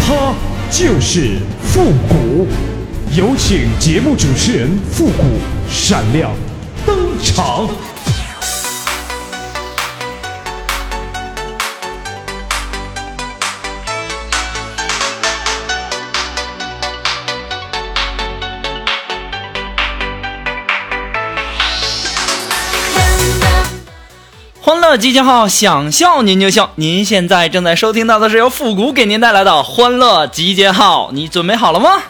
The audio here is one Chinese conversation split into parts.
他就是复古。有请节目主持人复古闪亮登场。乐集结号，想笑您就笑。您现在正在收听到的是由复古给您带来的欢乐集结号，你准备好了吗？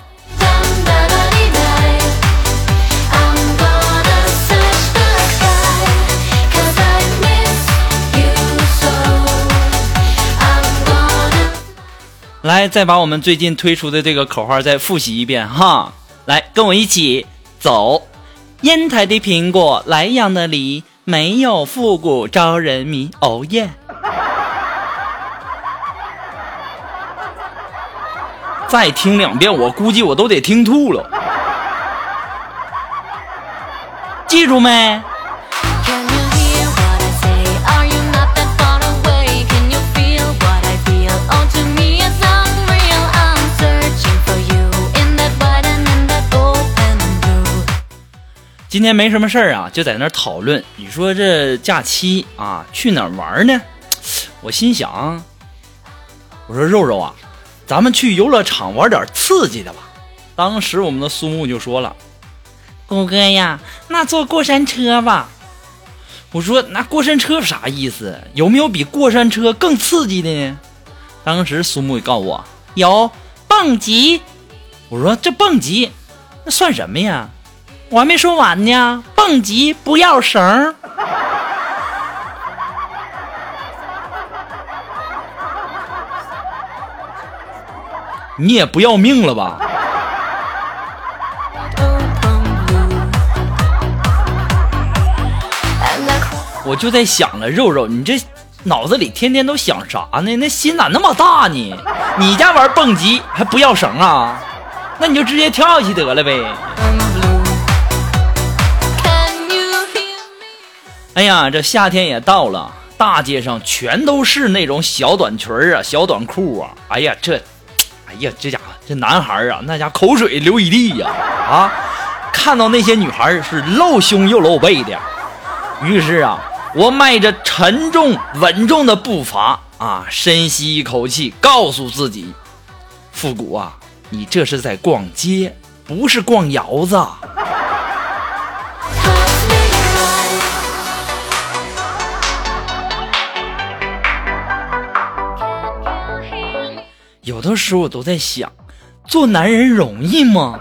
来，再把我们最近推出的这个口号再复习一遍哈。来，跟我一起走。烟台的苹果，莱阳的梨。没有复古招人迷，哦耶！再听两遍，我估计我都得听吐了。记住没？今天没什么事儿啊，就在那儿讨论。你说这假期啊，去哪儿玩呢？我心想，我说肉肉啊，咱们去游乐场玩点刺激的吧。当时我们的苏木就说了：“虎哥呀，那坐过山车吧。”我说：“那过山车啥意思？有没有比过山车更刺激的呢？”当时苏木告诉我：“有蹦极。”我说：“这蹦极那算什么呀？”我还没说完呢，蹦极不要绳你也不要命了吧？我就在想了，肉肉，你这脑子里天天都想啥呢？那心咋那么大呢？你家玩蹦极还不要绳啊？那你就直接跳下去得了呗。哎呀，这夏天也到了，大街上全都是那种小短裙儿啊、小短裤啊。哎呀，这，哎呀，这家伙这男孩啊，那家口水流一地呀！啊，看到那些女孩是露胸又露背的，于是啊，我迈着沉重稳重的步伐啊，深吸一口气，告诉自己：复古啊，你这是在逛街，不是逛窑子。有的时候我都在想，做男人容易吗？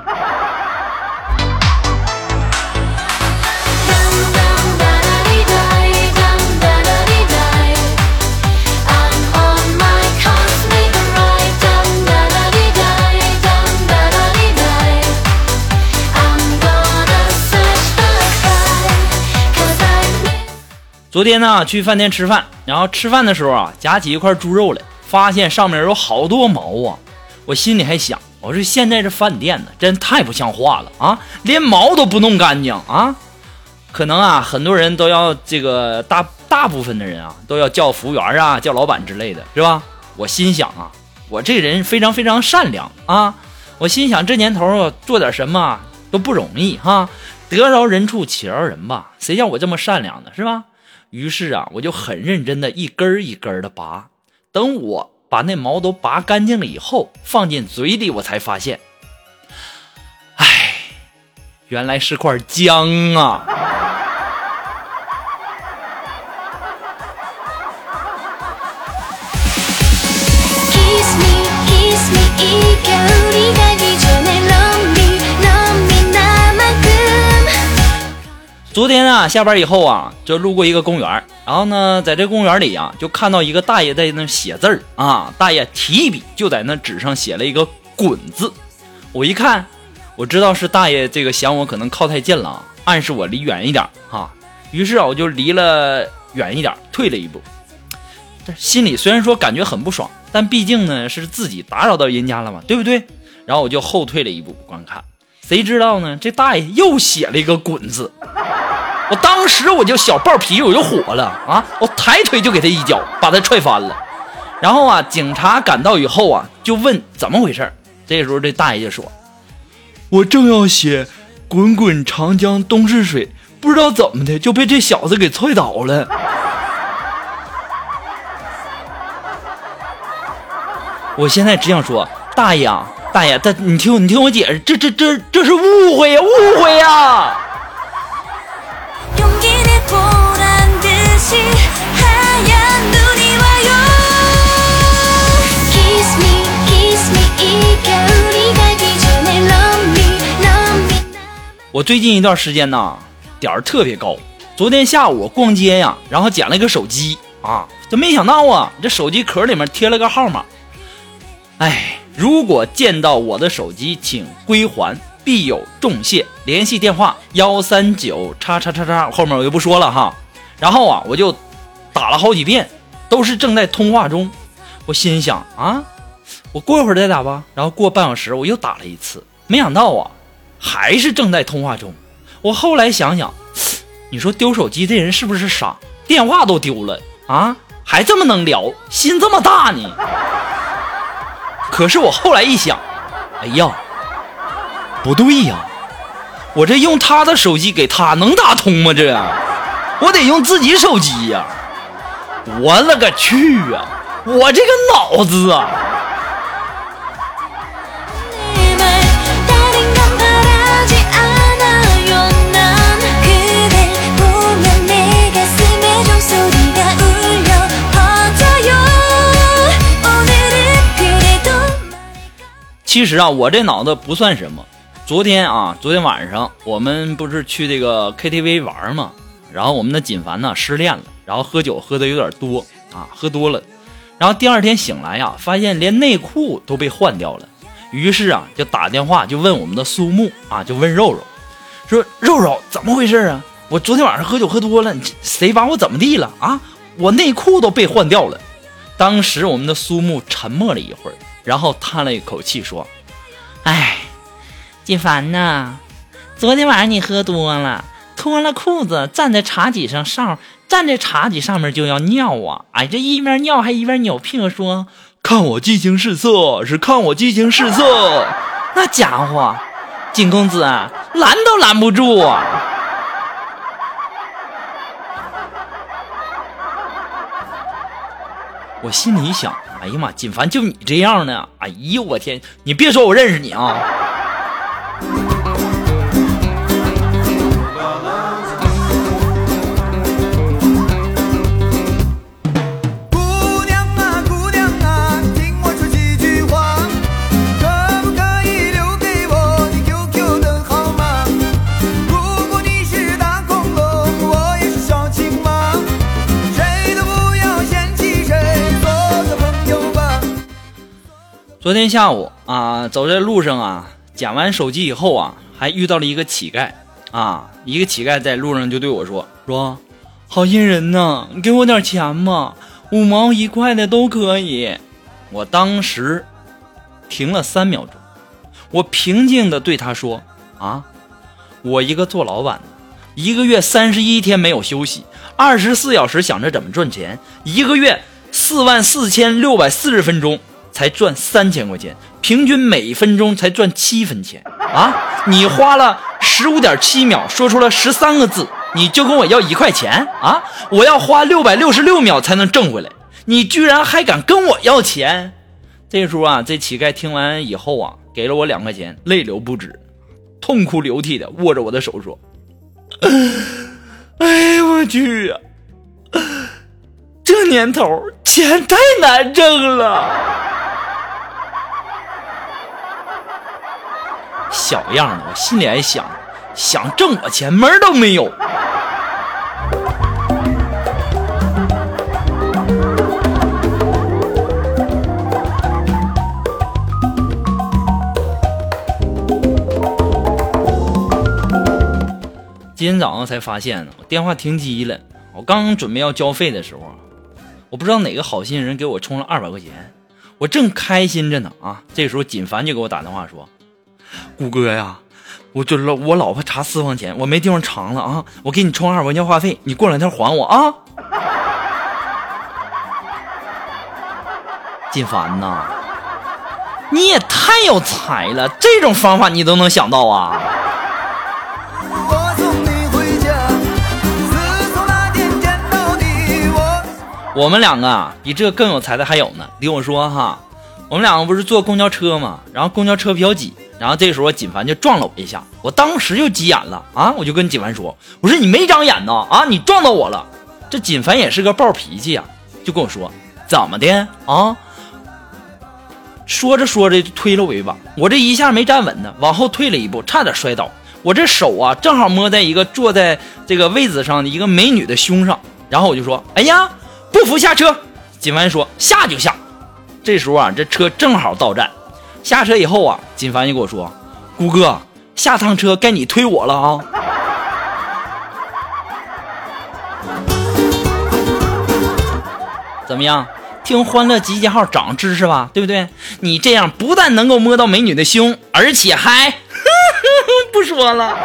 昨天呢，去饭店吃饭，然后吃饭的时候啊，夹起一块猪肉来。发现上面有好多毛啊！我心里还想，我说现在这饭店呢，真太不像话了啊，连毛都不弄干净啊！可能啊，很多人都要这个大大部分的人啊，都要叫服务员啊，叫老板之类的是吧？我心想啊，我这人非常非常善良啊！我心想这年头做点什么都不容易哈，得饶人处且饶人吧，谁叫我这么善良呢？是吧？于是啊，我就很认真的一根一根的拔。等我把那毛都拔干净了以后，放进嘴里，我才发现，哎，原来是块姜啊！昨昨天啊，下班以后啊，就路过一个公园，然后呢，在这公园里啊，就看到一个大爷在那写字儿啊，大爷提笔就在那纸上写了一个“滚”字。我一看，我知道是大爷这个想我可能靠太近了，暗示我离远一点啊。于是啊，我就离了远一点，退了一步。这心里虽然说感觉很不爽，但毕竟呢是自己打扰到人家了嘛，对不对？然后我就后退了一步观看，谁知道呢？这大爷又写了一个“滚”字。我当时我就小暴脾气，我就火了啊！我抬腿就给他一脚，把他踹翻了。然后啊，警察赶到以后啊，就问怎么回事这时候这大爷就说：“我正要写‘滚滚长江东逝水’，不知道怎么的就被这小子给踹倒了。”我现在只想说，大爷啊，大爷，他你听你听我解释，这这这这是误会呀，误会呀！我最近一段时间呢，点儿特别高。昨天下午逛街呀，然后捡了一个手机啊，这没想到啊，这手机壳里面贴了个号码。哎，如果见到我的手机，请归还，必有重谢。联系电话幺三九叉叉叉叉，后面我就不说了哈。然后啊，我就打了好几遍，都是正在通话中。我心想啊，我过一会儿再打吧。然后过半小时，我又打了一次，没想到啊。还是正在通话中，我后来想想，你说丢手机这人是不是傻？电话都丢了啊，还这么能聊，心这么大呢？可是我后来一想，哎呀，不对呀，我这用他的手机给他能打通吗？这我得用自己手机呀！我勒个去啊！我这个脑子啊！其实啊，我这脑子不算什么。昨天啊，昨天晚上我们不是去这个 KTV 玩吗？然后我们的锦凡呢失恋了，然后喝酒喝的有点多啊，喝多了。然后第二天醒来呀，发现连内裤都被换掉了。于是啊，就打电话就问我们的苏木啊，就问肉肉，说肉肉怎么回事啊？我昨天晚上喝酒喝多了，谁把我怎么地了啊？我内裤都被换掉了。当时我们的苏木沉默了一会儿。然后叹了一口气说：“哎，锦凡呐，昨天晚上你喝多了，脱了裤子站在茶几上上，站在茶几上面就要尿啊！哎，这一边尿还一边扭屁股说：看我激情试色，是看我激情试色。那家伙，金公子拦都拦不住啊！我心里想。”哎呀妈，锦凡就你这样的？哎呦我天，你别说我认识你啊！昨天下午啊，走在路上啊，捡完手机以后啊，还遇到了一个乞丐啊。一个乞丐在路上就对我说：“说好心人呐，你给我点钱吧，五毛一块的都可以。”我当时停了三秒钟，我平静的对他说：“啊，我一个做老板的，一个月三十一天没有休息，二十四小时想着怎么赚钱，一个月四万四千六百四十分钟。”才赚三千块钱，平均每分钟才赚七分钱啊！你花了十五点七秒说出了十三个字，你就跟我要一块钱啊！我要花六百六十六秒才能挣回来，你居然还敢跟我要钱！这时候啊，这乞丐听完以后啊，给了我两块钱，泪流不止，痛哭流涕的握着我的手说：“哎呀，我去呀！这年头钱太难挣了。”小样的我心里还想想挣我钱门儿都没有。今天早上才发现呢我电话停机了我刚准备要交费的时候我不知道哪个好心人给我充了二百块钱我正开心着呢啊这时候锦凡就给我打电话说谷哥呀，我就老我老婆查私房钱，我没地方藏了啊！我给你充二百块钱话费，你过两天还我啊！”锦凡呐，你也太有才了，这种方法你都能想到啊！我们两个，比这更有才的还有呢。听我说哈，我们两个不是坐公交车嘛，然后公交车比较挤，然后这时候锦凡就撞了我一下，我当时就急眼了啊，我就跟锦凡说：“我说你没长眼呢啊，你撞到我了。”这锦凡也是个暴脾气呀，就跟我说：“怎么的啊？”说着说着就推了我一把，我这一下没站稳呢，往后退了一步，差点摔倒。我这手啊，正好摸在一个坐在这个位子上的一个美女的胸上，然后我就说：“哎呀！”不服下车，锦凡说下就下。这时候啊，这车正好到站，下车以后啊，锦凡就跟我说：“谷哥，下趟车该你推我了啊。”怎么样？听欢乐集结号长知识吧，对不对？你这样不但能够摸到美女的胸，而且还 不说了。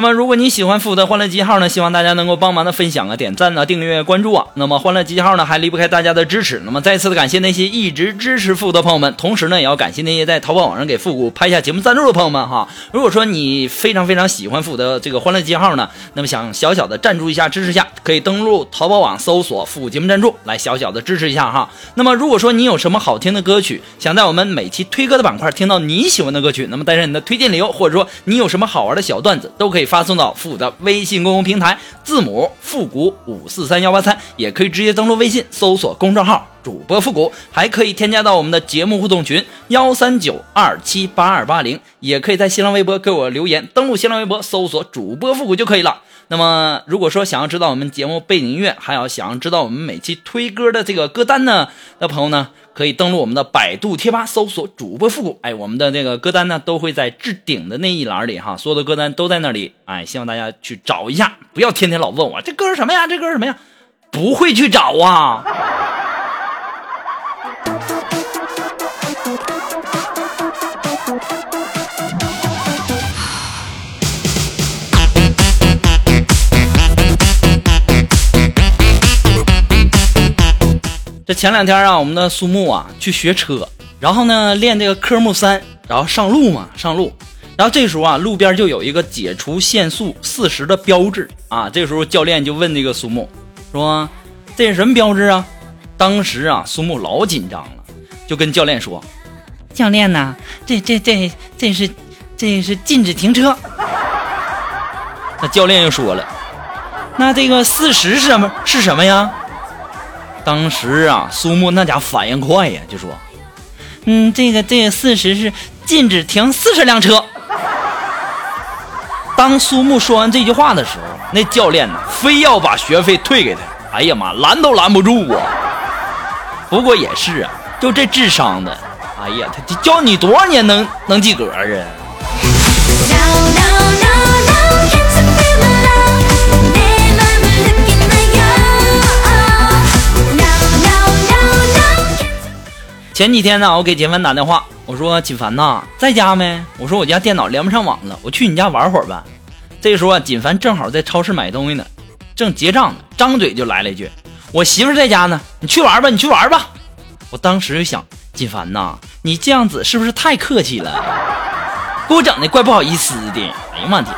那么，如果你喜欢复古的欢乐记号呢，希望大家能够帮忙的分享啊、点赞啊、订阅、关注啊。那么，欢乐记号呢还离不开大家的支持。那么，再次的感谢那些一直支持复古的朋友们，同时呢，也要感谢那些在淘宝网上给复古拍下节目赞助的朋友们哈。如果说你非常非常喜欢复古的这个欢乐记号呢，那么想小小的赞助一下、支持一下，可以登录淘宝网搜索“复古节目赞助”来小小的支持一下哈。那么，如果说你有什么好听的歌曲，想在我们每期推歌的板块听到你喜欢的歌曲，那么带上你的推荐理由，或者说你有什么好玩的小段子，都可以发送到复古的。微信公众平台字母复古五四三幺八三，也可以直接登录微信搜索公众号主播复古，还可以添加到我们的节目互动群幺三九二七八二八零，也可以在新浪微博给我留言，登录新浪微博搜索主播复古就可以了。那么，如果说想要知道我们节目背景音乐，还要想要知道我们每期推歌的这个歌单呢，的朋友呢？可以登录我们的百度贴吧，搜索主播复古。哎，我们的那个歌单呢，都会在置顶的那一栏里哈，所有的歌单都在那里。哎，希望大家去找一下，不要天天老问我这歌什么呀，这歌什么呀，不会去找啊。这前两天啊，我们的苏木啊去学车，然后呢练这个科目三，然后上路嘛，上路。然后这时候啊，路边就有一个解除限速四十的标志啊。这时候教练就问这个苏木说：“这是什么标志啊？”当时啊，苏木老紧张了，就跟教练说：“教练呐，这这这这是这是禁止停车。”那教练又说了：“那这个四十是什么是什么呀？”当时啊，苏木那家反应快呀，就说：“嗯，这个这个四十是禁止停四十辆车。”当苏木说完这句话的时候，那教练呢，非要把学费退给他。哎呀妈，拦都拦不住啊！不过也是啊，就这智商的，哎呀，他教你多少年能能及格啊？前几天呢，我给锦凡打电话，我说锦凡呐，在家没？我说我家电脑连不上网了，我去你家玩会儿呗。这时候啊，锦凡正好在超市买东西呢，正结账呢，张嘴就来了一句：“我媳妇在家呢，你去玩吧，你去玩吧。”我当时就想，锦凡呐，你这样子是不是太客气了？给我整的怪不好意思的。哎呀妈的！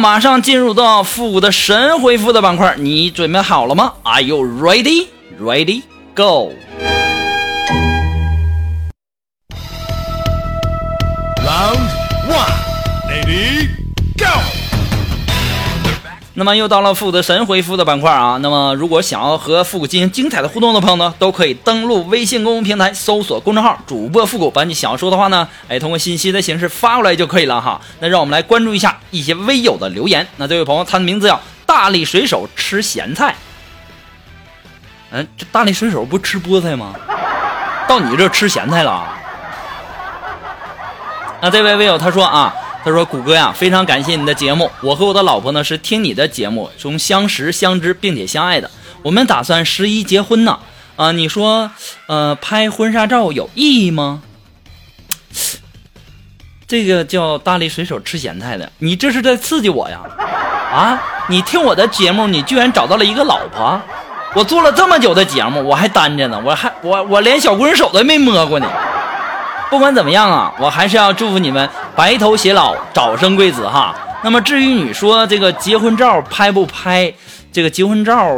马上进入到复古的神回复的板块，你准备好了吗？Are you ready? Ready? Go! 那么又到了复古神回复的板块啊！那么如果想要和复古进行精彩的互动的朋友呢，都可以登录微信公众平台，搜索公众号“主播复古”，把你想要说的话呢，哎，通过信息的形式发过来就可以了哈。那让我们来关注一下一些微友的留言。那这位朋友，他的名字叫大力水手吃咸菜。嗯，这大力水手不吃菠菜吗？到你这吃咸菜了？那这位微友他说啊。他说：“谷歌呀，非常感谢你的节目。我和我的老婆呢是听你的节目从相识、相知并且相爱的。我们打算十一结婚呢。啊，你说，呃，拍婚纱照有意义吗？这个叫大力水手吃咸菜的，你这是在刺激我呀？啊，你听我的节目，你居然找到了一个老婆？我做了这么久的节目，我还单着呢，我还我我连小姑娘手都没摸过呢。”不管怎么样啊，我还是要祝福你们白头偕老，早生贵子哈。那么至于你说这个结婚照拍不拍，这个结婚照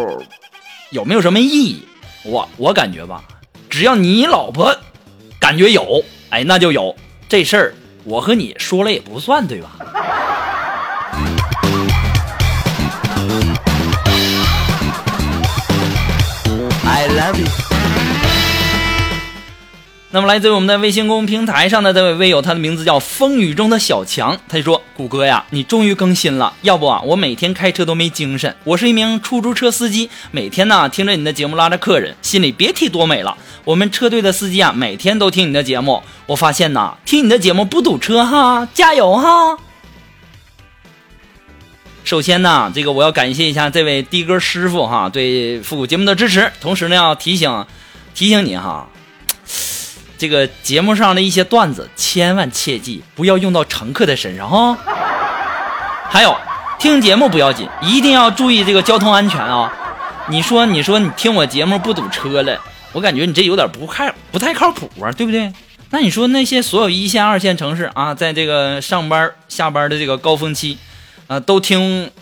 有没有什么意义？我我感觉吧，只要你老婆感觉有，哎，那就有这事儿，我和你说了也不算，对吧？I love you。那么，来自于我们的微信公众平台上的这位微友，他的名字叫风雨中的小强，他就说：“谷歌呀，你终于更新了，要不啊，我每天开车都没精神。我是一名出租车司机，每天呢听着你的节目拉着客人，心里别提多美了。我们车队的司机啊，每天都听你的节目，我发现呐，听你的节目不堵车哈，加油哈！首先呢，这个我要感谢一下这位的哥师傅哈，对复古节目的支持，同时呢要提醒提醒你哈。”这个节目上的一些段子，千万切记不要用到乘客的身上哈。还有，听节目不要紧，一定要注意这个交通安全啊！你说，你说你听我节目不堵车了，我感觉你这有点不靠不太靠谱啊，对不对？那你说那些所有一线、二线城市啊，在这个上班、下班的这个高峰期，啊，都听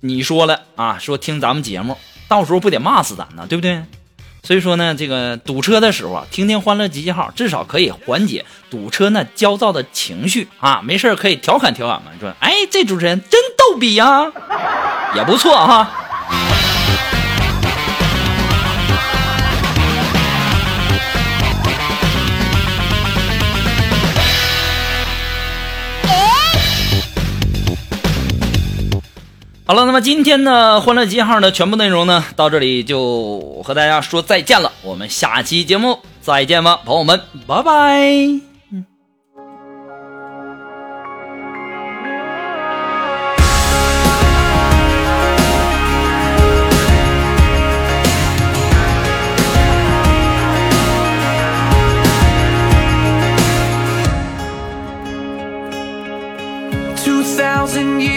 你说了啊，说听咱们节目，到时候不得骂死咱呢，对不对？所以说呢，这个堵车的时候啊，听听欢乐集结号，至少可以缓解堵车那焦躁的情绪啊。没事可以调侃调侃嘛，说，哎，这主持人真逗比呀，也不错哈。好了，那么今天的欢乐集号的全部内容呢，到这里就和大家说再见了。我们下期节目再见吧，朋友们，拜拜。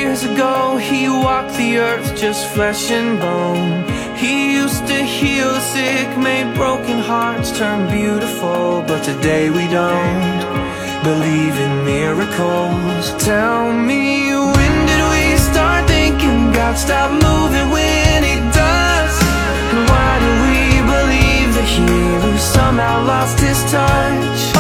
Years ago He walked the earth just flesh and bone. He used to heal the sick Made broken hearts turn beautiful. But today we don't Believe in miracles. Tell me when did we start thinking God stopped moving when he does? And why do we believe that he somehow lost his touch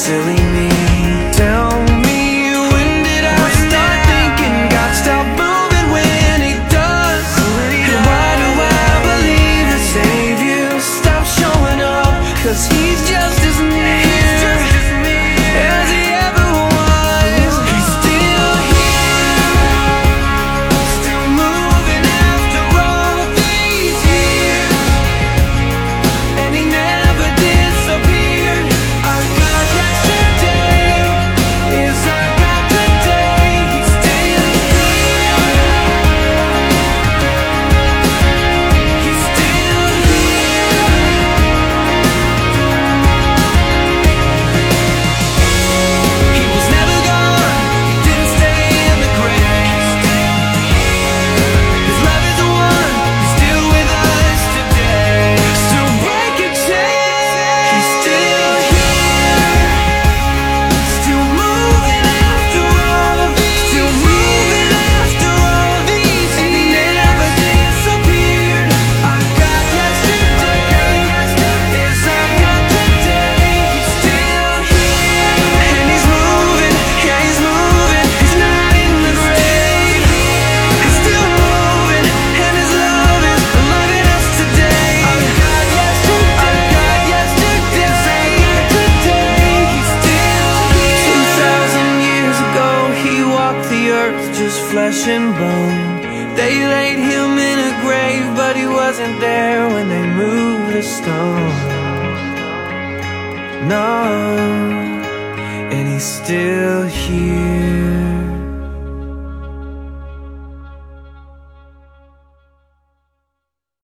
silly me